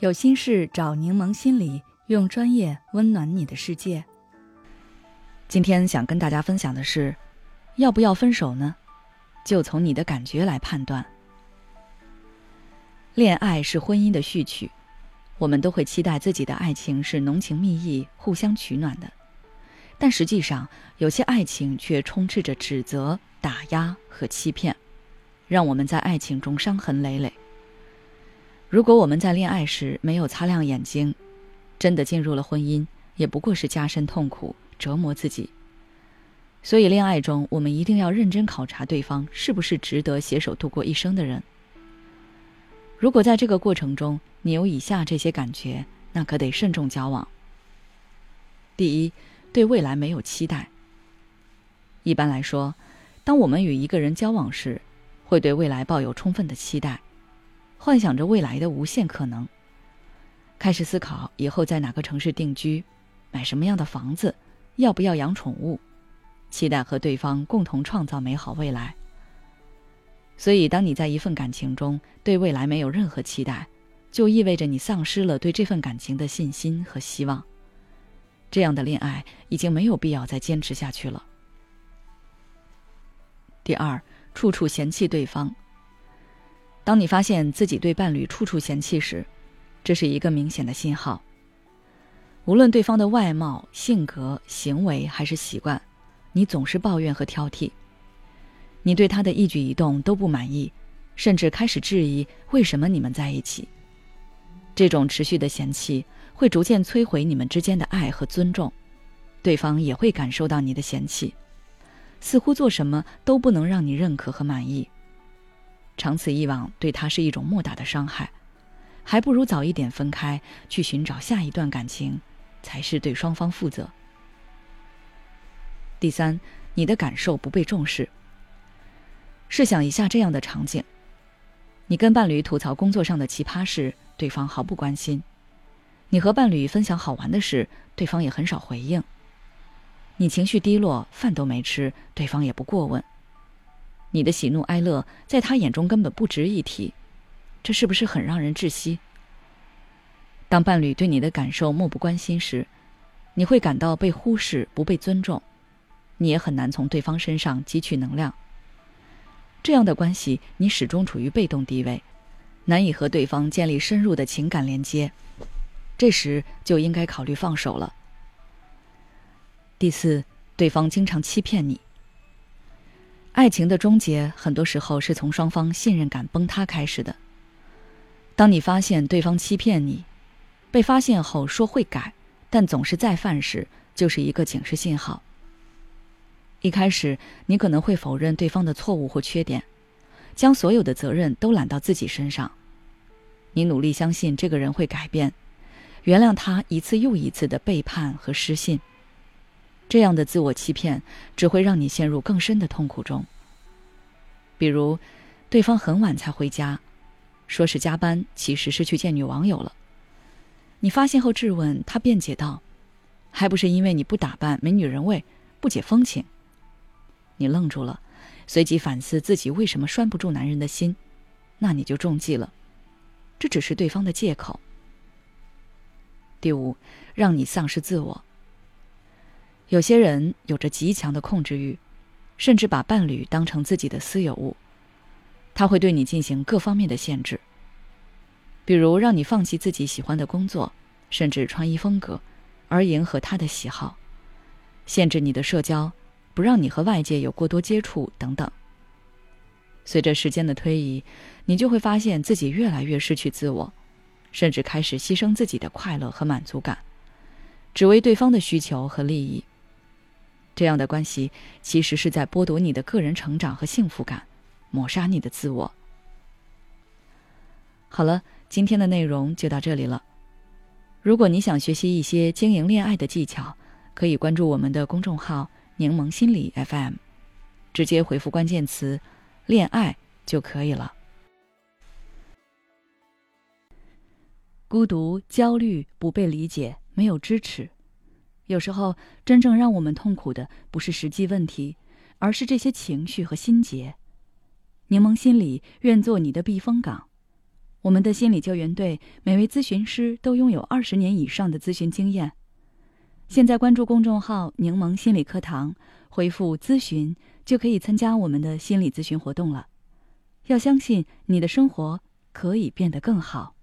有心事找柠檬心理，用专业温暖你的世界。今天想跟大家分享的是，要不要分手呢？就从你的感觉来判断。恋爱是婚姻的序曲，我们都会期待自己的爱情是浓情蜜意、互相取暖的，但实际上，有些爱情却充斥着指责、打压和欺骗，让我们在爱情中伤痕累累。如果我们在恋爱时没有擦亮眼睛，真的进入了婚姻，也不过是加深痛苦、折磨自己。所以，恋爱中我们一定要认真考察对方是不是值得携手度过一生的人。如果在这个过程中你有以下这些感觉，那可得慎重交往。第一，对未来没有期待。一般来说，当我们与一个人交往时，会对未来抱有充分的期待。幻想着未来的无限可能，开始思考以后在哪个城市定居，买什么样的房子，要不要养宠物，期待和对方共同创造美好未来。所以，当你在一份感情中对未来没有任何期待，就意味着你丧失了对这份感情的信心和希望。这样的恋爱已经没有必要再坚持下去了。第二，处处嫌弃对方。当你发现自己对伴侣处处嫌弃时，这是一个明显的信号。无论对方的外貌、性格、行为还是习惯，你总是抱怨和挑剔。你对他的一举一动都不满意，甚至开始质疑为什么你们在一起。这种持续的嫌弃会逐渐摧毁你们之间的爱和尊重，对方也会感受到你的嫌弃，似乎做什么都不能让你认可和满意。长此以往，对他是一种莫大的伤害，还不如早一点分开，去寻找下一段感情，才是对双方负责。第三，你的感受不被重视。试想一下这样的场景：你跟伴侣吐槽工作上的奇葩事，对方毫不关心；你和伴侣分享好玩的事，对方也很少回应；你情绪低落，饭都没吃，对方也不过问。你的喜怒哀乐在他眼中根本不值一提，这是不是很让人窒息？当伴侣对你的感受漠不关心时，你会感到被忽视、不被尊重，你也很难从对方身上汲取能量。这样的关系，你始终处于被动地位，难以和对方建立深入的情感连接。这时就应该考虑放手了。第四，对方经常欺骗你。爱情的终结，很多时候是从双方信任感崩塌开始的。当你发现对方欺骗你，被发现后说会改，但总是再犯时，就是一个警示信号。一开始，你可能会否认对方的错误或缺点，将所有的责任都揽到自己身上。你努力相信这个人会改变，原谅他一次又一次的背叛和失信。这样的自我欺骗只会让你陷入更深的痛苦中。比如，对方很晚才回家，说是加班，其实是去见女网友了。你发现后质问他，辩解道：“还不是因为你不打扮，没女人味，不解风情。”你愣住了，随即反思自己为什么拴不住男人的心，那你就中计了。这只是对方的借口。第五，让你丧失自我。有些人有着极强的控制欲，甚至把伴侣当成自己的私有物。他会对你进行各方面的限制，比如让你放弃自己喜欢的工作，甚至穿衣风格，而迎合他的喜好；限制你的社交，不让你和外界有过多接触等等。随着时间的推移，你就会发现自己越来越失去自我，甚至开始牺牲自己的快乐和满足感，只为对方的需求和利益。这样的关系其实是在剥夺你的个人成长和幸福感，抹杀你的自我。好了，今天的内容就到这里了。如果你想学习一些经营恋爱的技巧，可以关注我们的公众号“柠檬心理 FM”，直接回复关键词“恋爱”就可以了。孤独、焦虑、不被理解、没有支持。有时候，真正让我们痛苦的不是实际问题，而是这些情绪和心结。柠檬心理愿做你的避风港，我们的心理救援队每位咨询师都拥有二十年以上的咨询经验。现在关注公众号“柠檬心理课堂”，回复“咨询”就可以参加我们的心理咨询活动了。要相信你的生活可以变得更好。